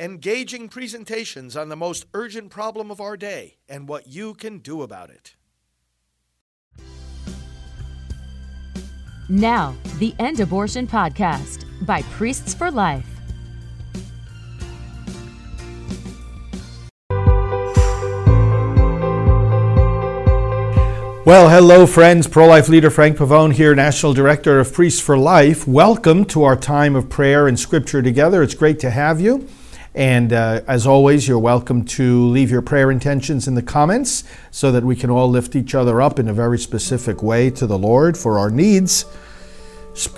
engaging presentations on the most urgent problem of our day and what you can do about it. Now, the End Abortion Podcast by Priests for Life. Well, hello, friends. Pro life leader Frank Pavone here, National Director of Priests for Life. Welcome to our time of prayer and scripture together. It's great to have you. And uh, as always, you're welcome to leave your prayer intentions in the comments so that we can all lift each other up in a very specific way to the Lord for our needs.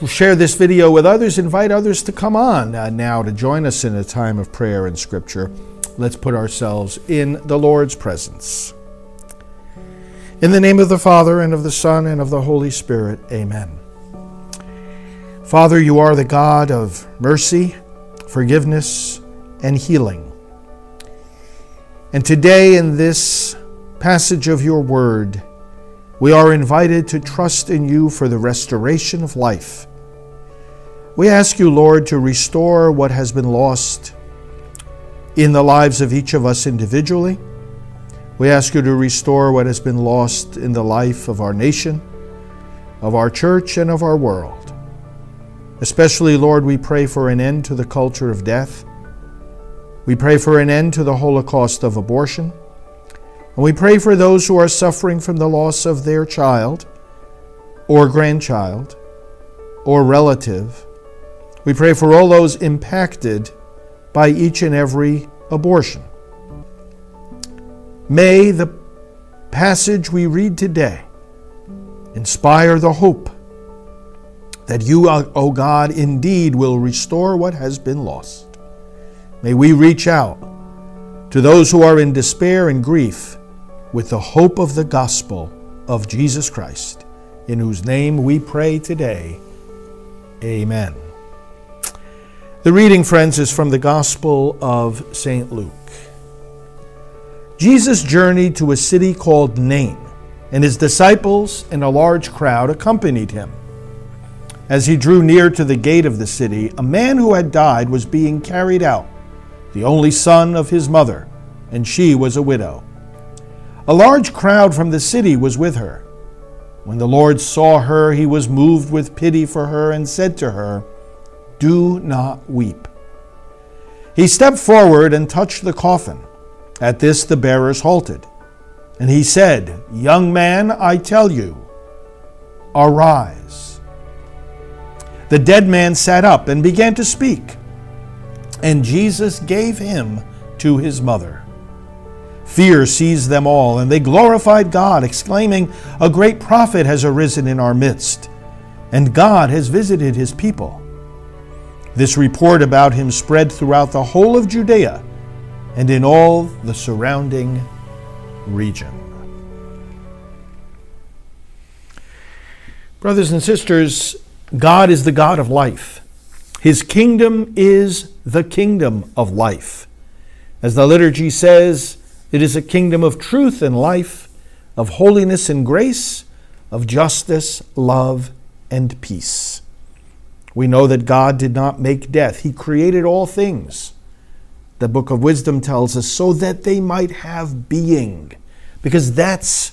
Share this video with others. Invite others to come on uh, now to join us in a time of prayer and scripture. Let's put ourselves in the Lord's presence. In the name of the Father, and of the Son, and of the Holy Spirit, amen. Father, you are the God of mercy, forgiveness, and healing. And today, in this passage of your word, we are invited to trust in you for the restoration of life. We ask you, Lord, to restore what has been lost in the lives of each of us individually we ask you to restore what has been lost in the life of our nation, of our church, and of our world. Especially, Lord, we pray for an end to the culture of death. We pray for an end to the holocaust of abortion. And we pray for those who are suffering from the loss of their child or grandchild or relative. We pray for all those impacted by each and every abortion. May the passage we read today inspire the hope that you, O God, indeed will restore what has been lost. May we reach out to those who are in despair and grief with the hope of the gospel of Jesus Christ, in whose name we pray today. Amen. The reading, friends, is from the Gospel of St. Luke. Jesus journeyed to a city called Nain, and his disciples and a large crowd accompanied him. As he drew near to the gate of the city, a man who had died was being carried out, the only son of his mother, and she was a widow. A large crowd from the city was with her. When the Lord saw her, he was moved with pity for her and said to her, Do not weep. He stepped forward and touched the coffin. At this, the bearers halted. And he said, Young man, I tell you, arise. The dead man sat up and began to speak. And Jesus gave him to his mother. Fear seized them all, and they glorified God, exclaiming, A great prophet has arisen in our midst, and God has visited his people. This report about him spread throughout the whole of Judea and in all the surrounding region. Brothers and sisters, God is the God of life. His kingdom is the kingdom of life. As the liturgy says, it is a kingdom of truth and life, of holiness and grace, of justice, love, and peace. We know that God did not make death, He created all things the book of wisdom tells us, so that they might have being. Because that's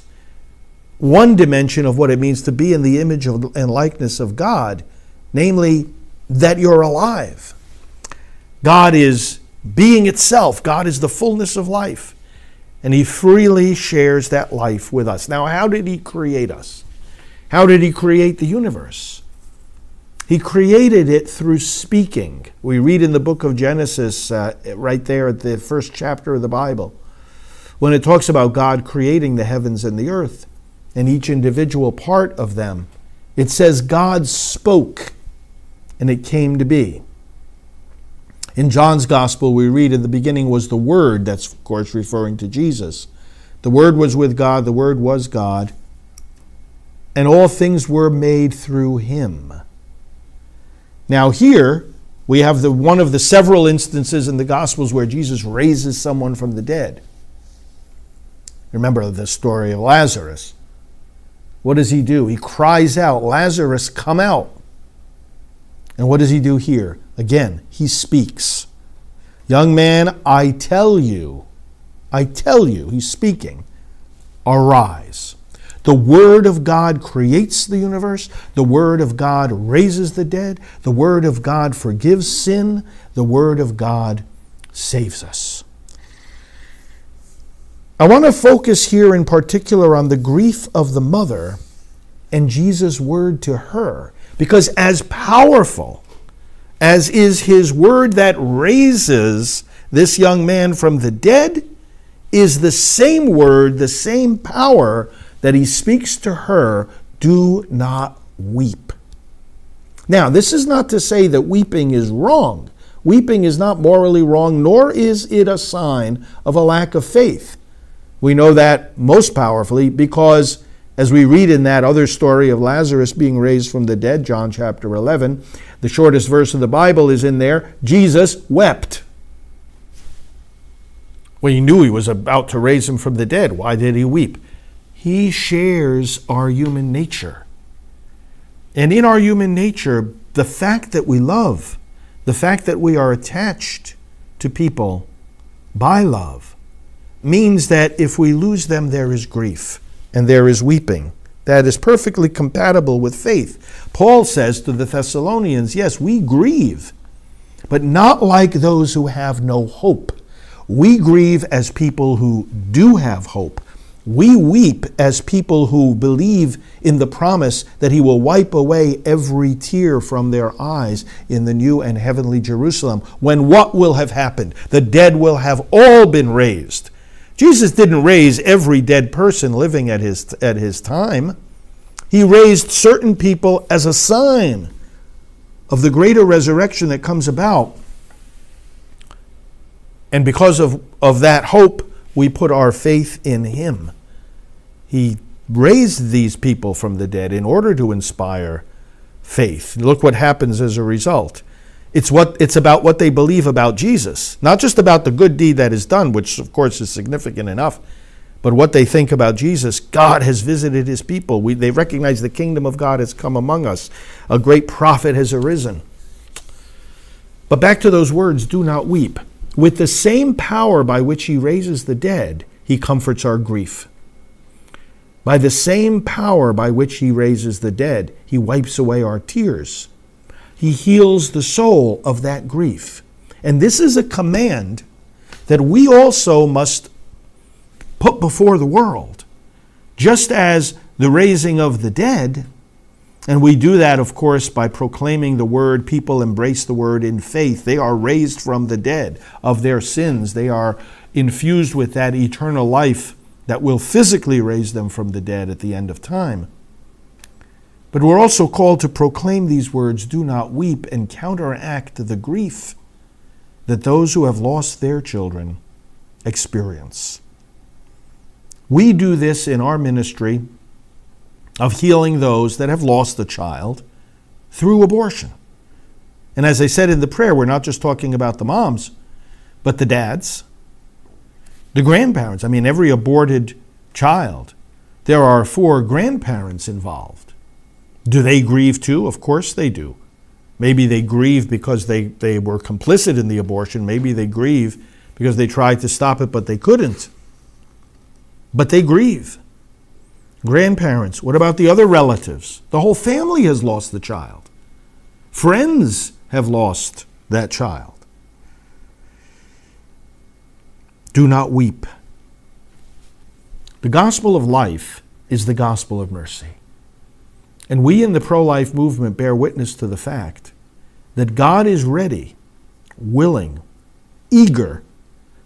one dimension of what it means to be in the image of, and likeness of God, namely, that you're alive. God is being itself, God is the fullness of life. And He freely shares that life with us. Now, how did He create us? How did He create the universe? He created it through speaking. We read in the book of Genesis, uh, right there at the first chapter of the Bible, when it talks about God creating the heavens and the earth and each individual part of them. It says God spoke and it came to be. In John's Gospel, we read in the beginning was the Word, that's of course referring to Jesus. The Word was with God, the Word was God, and all things were made through Him. Now, here we have the, one of the several instances in the Gospels where Jesus raises someone from the dead. Remember the story of Lazarus. What does he do? He cries out, Lazarus, come out. And what does he do here? Again, he speaks. Young man, I tell you, I tell you, he's speaking, arise. The Word of God creates the universe. The Word of God raises the dead. The Word of God forgives sin. The Word of God saves us. I want to focus here in particular on the grief of the mother and Jesus' word to her, because as powerful as is his word that raises this young man from the dead, is the same word, the same power that he speaks to her do not weep. Now, this is not to say that weeping is wrong. Weeping is not morally wrong, nor is it a sign of a lack of faith. We know that most powerfully because, as we read in that other story of Lazarus being raised from the dead, John chapter 11, the shortest verse of the Bible is in there Jesus wept. Well, he knew he was about to raise him from the dead. Why did he weep? He shares our human nature. And in our human nature, the fact that we love, the fact that we are attached to people by love, means that if we lose them, there is grief and there is weeping. That is perfectly compatible with faith. Paul says to the Thessalonians, Yes, we grieve, but not like those who have no hope. We grieve as people who do have hope. We weep as people who believe in the promise that He will wipe away every tear from their eyes in the new and heavenly Jerusalem. When what will have happened? The dead will have all been raised. Jesus didn't raise every dead person living at his, at his time. He raised certain people as a sign of the greater resurrection that comes about. And because of, of that hope, we put our faith in Him. He raised these people from the dead in order to inspire faith. Look what happens as a result. It's, what, it's about what they believe about Jesus, not just about the good deed that is done, which of course is significant enough, but what they think about Jesus. God has visited his people. We, they recognize the kingdom of God has come among us. A great prophet has arisen. But back to those words do not weep. With the same power by which he raises the dead, he comforts our grief. By the same power by which he raises the dead, he wipes away our tears. He heals the soul of that grief. And this is a command that we also must put before the world. Just as the raising of the dead, and we do that, of course, by proclaiming the word. People embrace the word in faith. They are raised from the dead of their sins. They are infused with that eternal life that will physically raise them from the dead at the end of time. But we're also called to proclaim these words do not weep and counteract the grief that those who have lost their children experience. We do this in our ministry of healing those that have lost a child through abortion. And as I said in the prayer, we're not just talking about the moms, but the dads, the grandparents. I mean, every aborted child, there are four grandparents involved. Do they grieve too? Of course they do. Maybe they grieve because they, they were complicit in the abortion. Maybe they grieve because they tried to stop it but they couldn't. But they grieve. Grandparents, what about the other relatives? The whole family has lost the child. Friends have lost that child. Do not weep. The gospel of life is the gospel of mercy. And we in the pro life movement bear witness to the fact that God is ready, willing, eager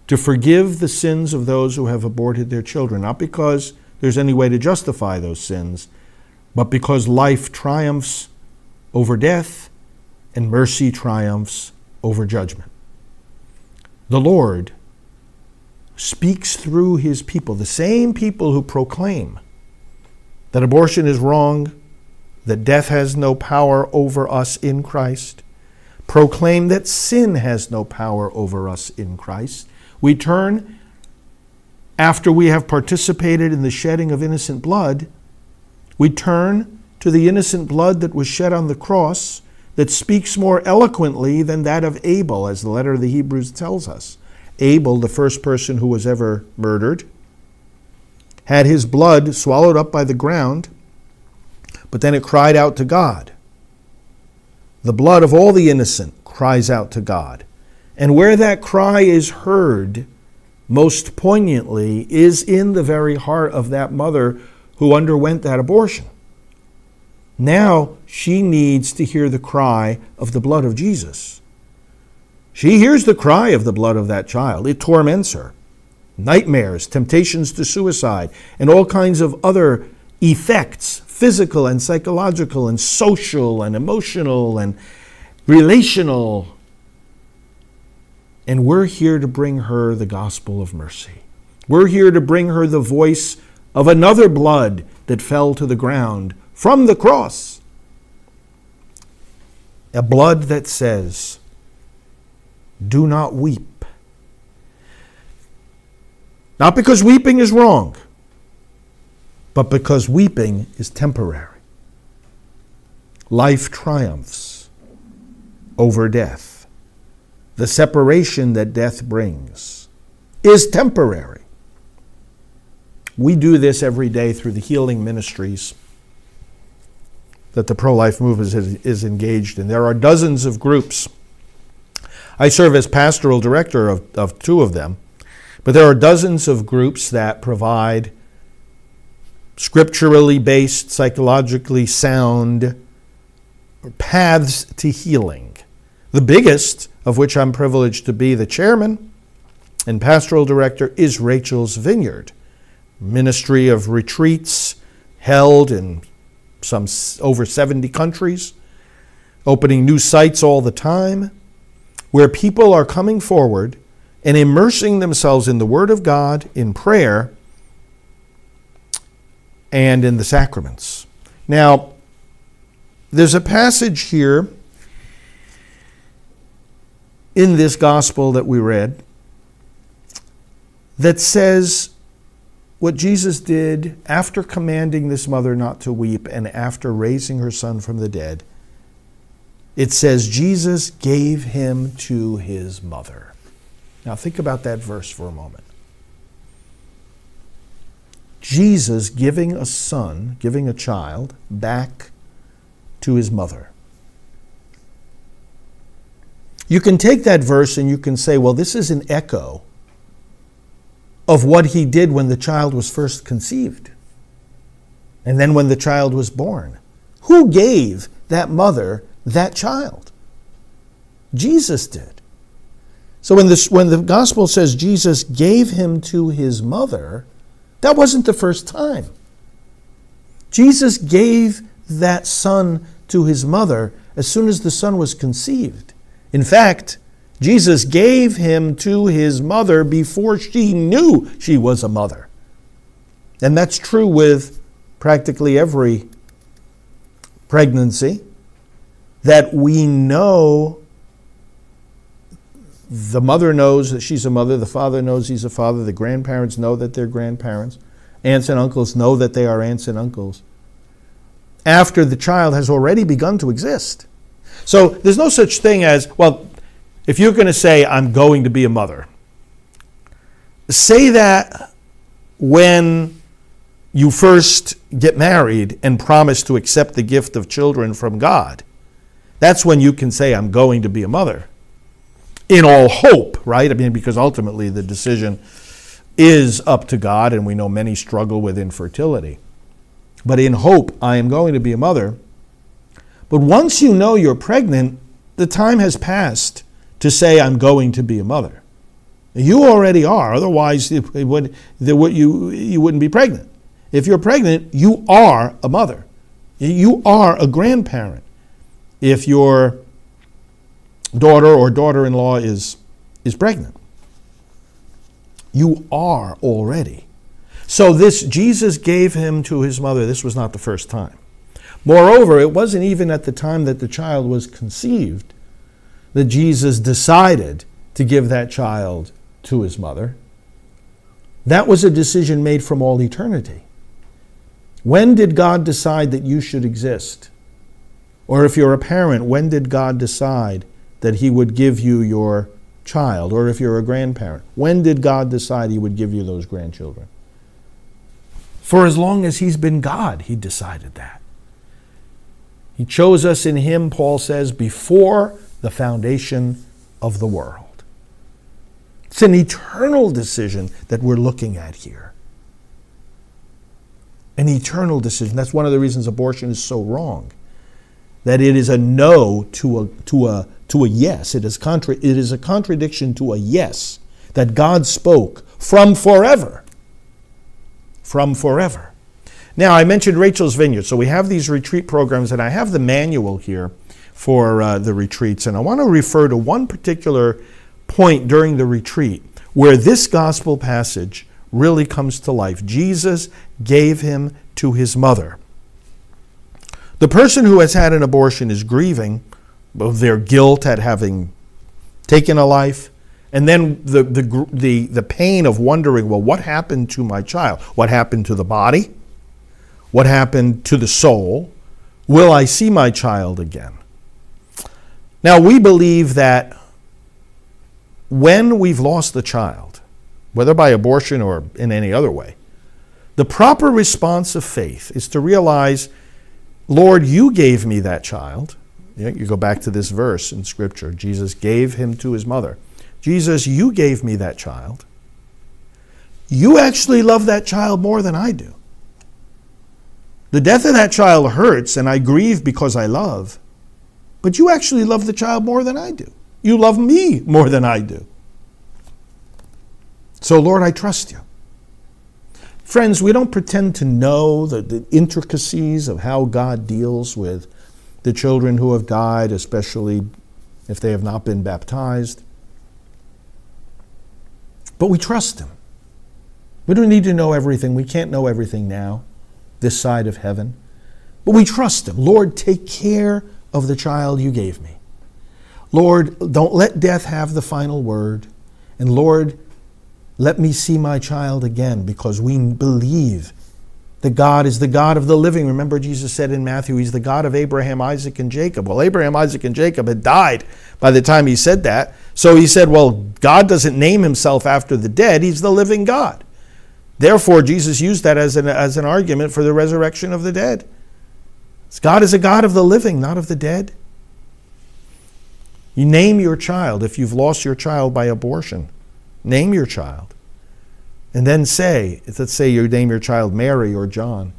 to forgive the sins of those who have aborted their children, not because there's any way to justify those sins, but because life triumphs over death and mercy triumphs over judgment. The Lord speaks through his people, the same people who proclaim that abortion is wrong, that death has no power over us in Christ, proclaim that sin has no power over us in Christ. We turn, after we have participated in the shedding of innocent blood, we turn to the innocent blood that was shed on the cross that speaks more eloquently than that of Abel, as the letter of the Hebrews tells us. Abel, the first person who was ever murdered, had his blood swallowed up by the ground, but then it cried out to God. The blood of all the innocent cries out to God. And where that cry is heard most poignantly is in the very heart of that mother who underwent that abortion. Now she needs to hear the cry of the blood of Jesus. She hears the cry of the blood of that child. It torments her. Nightmares, temptations to suicide, and all kinds of other effects physical and psychological and social and emotional and relational. And we're here to bring her the gospel of mercy. We're here to bring her the voice of another blood that fell to the ground from the cross. A blood that says, Do not weep. Not because weeping is wrong, but because weeping is temporary. Life triumphs over death. The separation that death brings is temporary. We do this every day through the healing ministries that the pro life movement is, is engaged in. There are dozens of groups. I serve as pastoral director of, of two of them, but there are dozens of groups that provide scripturally based, psychologically sound paths to healing. The biggest, of which I'm privileged to be the chairman and pastoral director, is Rachel's Vineyard, ministry of retreats held in some over 70 countries, opening new sites all the time, where people are coming forward and immersing themselves in the Word of God, in prayer, and in the sacraments. Now, there's a passage here in this gospel that we read that says what Jesus did after commanding this mother not to weep and after raising her son from the dead, it says Jesus gave him to his mother. Now think about that verse for a moment. Jesus giving a son, giving a child back to his mother. You can take that verse and you can say, well, this is an echo of what he did when the child was first conceived and then when the child was born. Who gave that mother that child? Jesus did. So when, this, when the gospel says Jesus gave him to his mother, that wasn't the first time. Jesus gave that son to his mother as soon as the son was conceived. In fact, Jesus gave him to his mother before she knew she was a mother. And that's true with practically every pregnancy, that we know the mother knows that she's a mother, the father knows he's a father, the grandparents know that they're grandparents, aunts and uncles know that they are aunts and uncles, after the child has already begun to exist. So there's no such thing as, well, if you're going to say, I'm going to be a mother, say that when you first get married and promise to accept the gift of children from God. That's when you can say, I'm going to be a mother. In all hope, right? I mean, because ultimately the decision is up to God, and we know many struggle with infertility. But in hope, I am going to be a mother. But once you know you're pregnant, the time has passed to say, I'm going to be a mother. You already are, otherwise, it would, you, you wouldn't be pregnant. If you're pregnant, you are a mother. You are a grandparent. If your daughter or daughter in law is, is pregnant, you are already. So, this Jesus gave him to his mother. This was not the first time. Moreover, it wasn't even at the time that the child was conceived that Jesus decided to give that child to his mother. That was a decision made from all eternity. When did God decide that you should exist? Or if you're a parent, when did God decide that He would give you your child? Or if you're a grandparent, when did God decide He would give you those grandchildren? For as long as He's been God, He decided that. He chose us in Him, Paul says, before the foundation of the world. It's an eternal decision that we're looking at here. An eternal decision. That's one of the reasons abortion is so wrong. That it is a no to a, to a, to a yes. It is, contra- it is a contradiction to a yes that God spoke from forever. From forever. Now, I mentioned Rachel's Vineyard. So we have these retreat programs, and I have the manual here for uh, the retreats. And I want to refer to one particular point during the retreat where this gospel passage really comes to life. Jesus gave him to his mother. The person who has had an abortion is grieving of their guilt at having taken a life, and then the, the, the, the pain of wondering, well, what happened to my child? What happened to the body? What happened to the soul? Will I see my child again? Now, we believe that when we've lost the child, whether by abortion or in any other way, the proper response of faith is to realize, Lord, you gave me that child. You go back to this verse in Scripture Jesus gave him to his mother. Jesus, you gave me that child. You actually love that child more than I do. The death of that child hurts, and I grieve because I love. But you actually love the child more than I do. You love me more than I do. So, Lord, I trust you. Friends, we don't pretend to know the, the, intricacies of how God deals with the children who have died, especially if they have not been baptized. But we trust Him. We don't need to know everything. We can't know everything now, this side of heaven. But we trust Him. Lord, take care of the child you gave me. Lord, don't let death have the final word. And Lord, let me see my child again because we believe that God is the God of the living. Remember, Jesus said in Matthew, He's the God of Abraham, Isaac, and Jacob. Well, Abraham, Isaac, and Jacob had died by the time he said that. So he said, Well, God doesn't name himself after the dead, He's the living God. Therefore, Jesus used that as an, as an argument for the resurrection of the dead. God is a God of the living, not of the dead. You name your child if you've lost your child by abortion. Name your child. And then say, let's say you name your child Mary or John.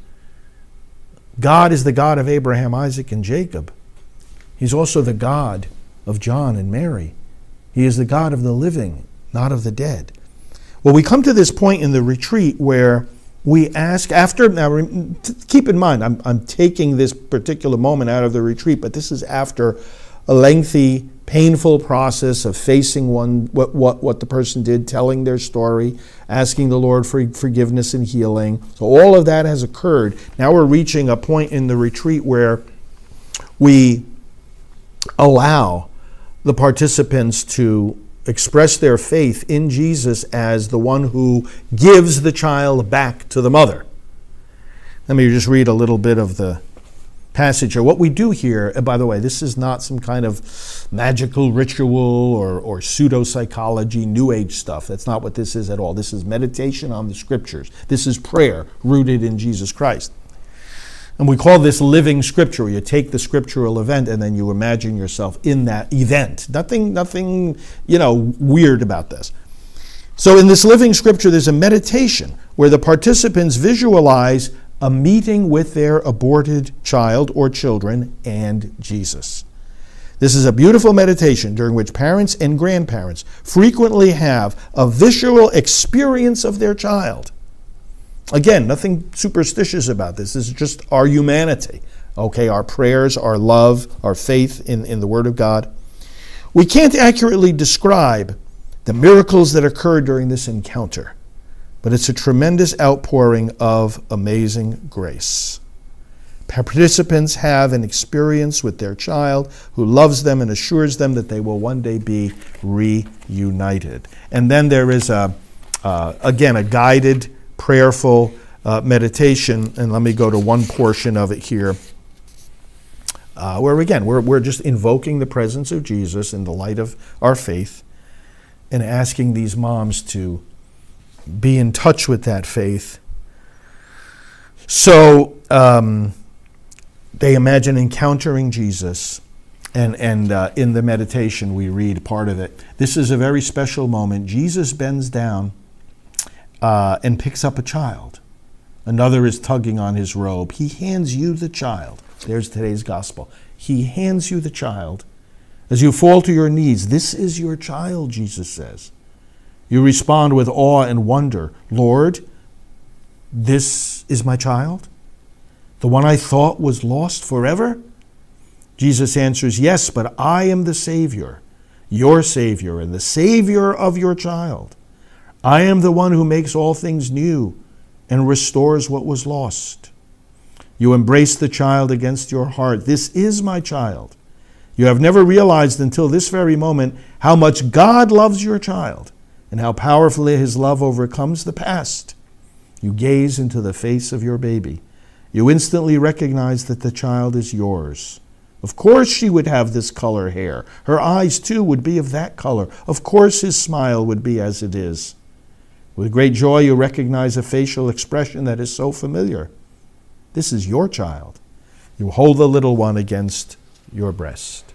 God is the God of Abraham, Isaac, and Jacob. He's also the God of John and Mary. He is the God of the living, not of the dead. Well, we come to this point in the retreat where we ask after now keep in mind I'm, I'm taking this particular moment out of the retreat but this is after a lengthy painful process of facing one what, what, what the person did telling their story asking the lord for forgiveness and healing so all of that has occurred now we're reaching a point in the retreat where we allow the participants to express their faith in Jesus as the one who gives the child back to the mother. Let me just read a little bit of the passage here. What we do here, by the way, this is not some kind of magical ritual or, or pseudo psychology, new age stuff. That's not what this is at all. This is meditation on the scriptures. This is prayer rooted in Jesus Christ. And we call this living scripture. You take the scriptural event and then you imagine yourself in that event. Nothing, nothing, you know, weird about this. So in this living scripture, there's a meditation where the participants visualize a meeting with their aborted child or children and Jesus. This is a beautiful meditation during which parents and grandparents frequently have a visual experience of their child Again, nothing superstitious about this. This is just our humanity. Okay, our prayers, our love, our faith in, in the Word of God. We can't accurately describe the miracles that occurred during this encounter, but it's a tremendous outpouring of amazing grace. Participants have an experience with their child who loves them and assures them that they will one day be reunited. And then there is, a, uh, again, a guided prayerful uh, meditation, and let me go to one portion of it here. uh, where again, we're, we're just invoking the presence of Jesus in the light of our faith and asking these moms to be in touch with that faith. So um, they imagine encountering Jesus. And, and uh, in the meditation, we read part of it. This is a very special moment. Jesus bends down uh, and picks up a child. Another is tugging on his robe. He hands you the child. There's today's gospel. He hands you the child. As you fall to your knees, this is your child, Jesus says. You respond with awe and wonder Lord, this is my child? The one I thought was lost forever? Jesus answers, Yes, but I am the Savior, your Savior, and the Savior of your child. I am the one who makes all things new and restores what was lost. You embrace the child against your heart. This is my child. You have never realized until this very moment how much God loves your child and how powerfully his love overcomes the past. You gaze into the face of your baby. You instantly recognize that the child is yours. Of course, she would have this color hair. Her eyes, too, would be of that color. Of course, his smile would be as it is. With great joy, you recognize a facial expression that is so familiar. This is your child. You hold the little one against your breast.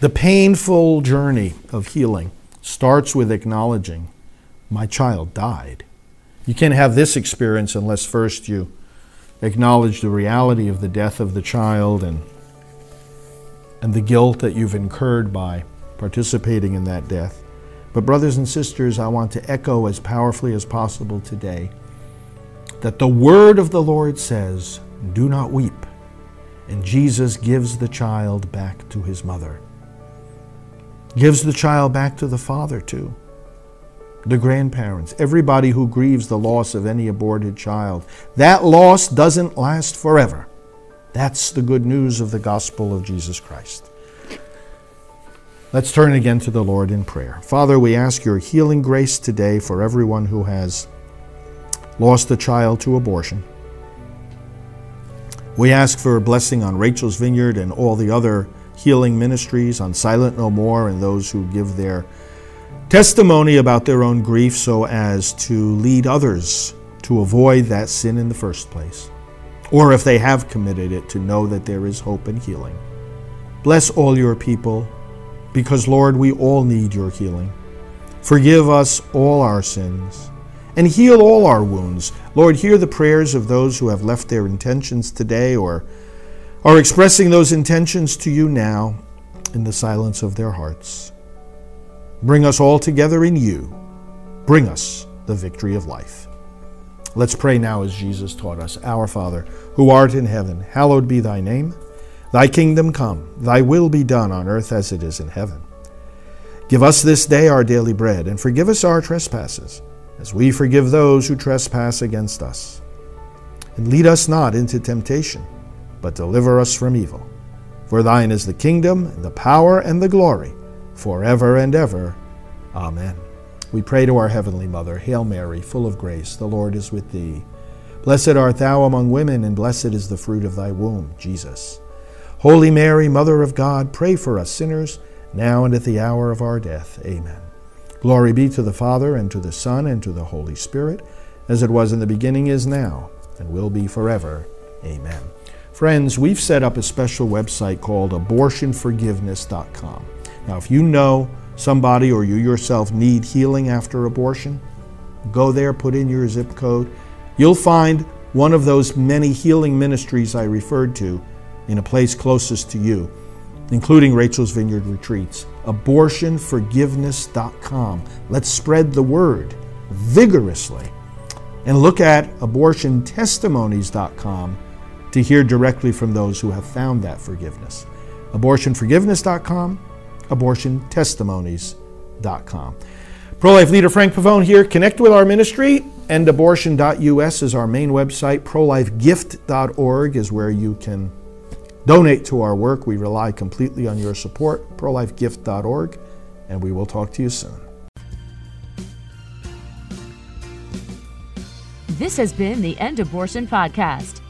The painful journey of healing starts with acknowledging my child died. You can't have this experience unless first you acknowledge the reality of the death of the child and, and the guilt that you've incurred by participating in that death. But, brothers and sisters, I want to echo as powerfully as possible today that the word of the Lord says, Do not weep. And Jesus gives the child back to his mother gives the child back to the father, too. The grandparents, everybody who grieves the loss of any aborted child. That loss doesn't last forever. That's the good news of the gospel of Jesus Christ. Let's turn again to the Lord in prayer. Father, we ask your healing grace today for everyone who has lost a child to abortion. We ask for a blessing on Rachel's Vineyard and all the other healing ministries, on Silent No More, and those who give their testimony about their own grief so as to lead others to avoid that sin in the first place. Or if they have committed it, to know that there is hope and healing. Bless all your people, because, Lord, we all need your healing. Forgive us all our sins and heal all our wounds. Lord, hear the prayers of those who have left their intentions today or are expressing those intentions to you now in the silence of their hearts. Bring us all together in you. Bring us the victory of life. Let's pray now as Jesus taught us Our Father, who art in heaven, hallowed be thy name. Thy kingdom come, thy will be done on earth as it is in heaven. Give us this day our daily bread, and forgive us our trespasses, as we forgive those who trespass against us. And lead us not into temptation but deliver us from evil. For thine is the kingdom, and the power, and the glory, forever and ever. Amen. We pray to our Heavenly Mother, Hail Mary, full of grace, the Lord is with thee. Blessed art thou among women, and blessed is the fruit of thy womb, Jesus. Holy Mary, Mother of God, pray for us sinners, now and at the hour of our death. Amen. Glory be to the Father, and to the Son, and to the Holy Spirit, as it was in the beginning, is now, and will be forever. Amen. Friends, we've set up a special website called abortionforgiveness.com. Now, if you know somebody or you yourself need healing after abortion, go there, put in your zip code. You'll find one of those many healing ministries I referred to in a place closest to you, including Rachel's Vineyard Retreats. Abortionforgiveness.com. Let's spread the word vigorously. And look at abortiontestimonies.com to hear directly from those who have found that forgiveness. AbortionForgiveness.com, AbortionTestimonies.com. Pro life leader Frank Pavone here. Connect with our ministry, and abortion.us is our main website. ProLifeGift.org is where you can donate to our work. We rely completely on your support. ProLifeGift.org, and we will talk to you soon. This has been the End Abortion Podcast.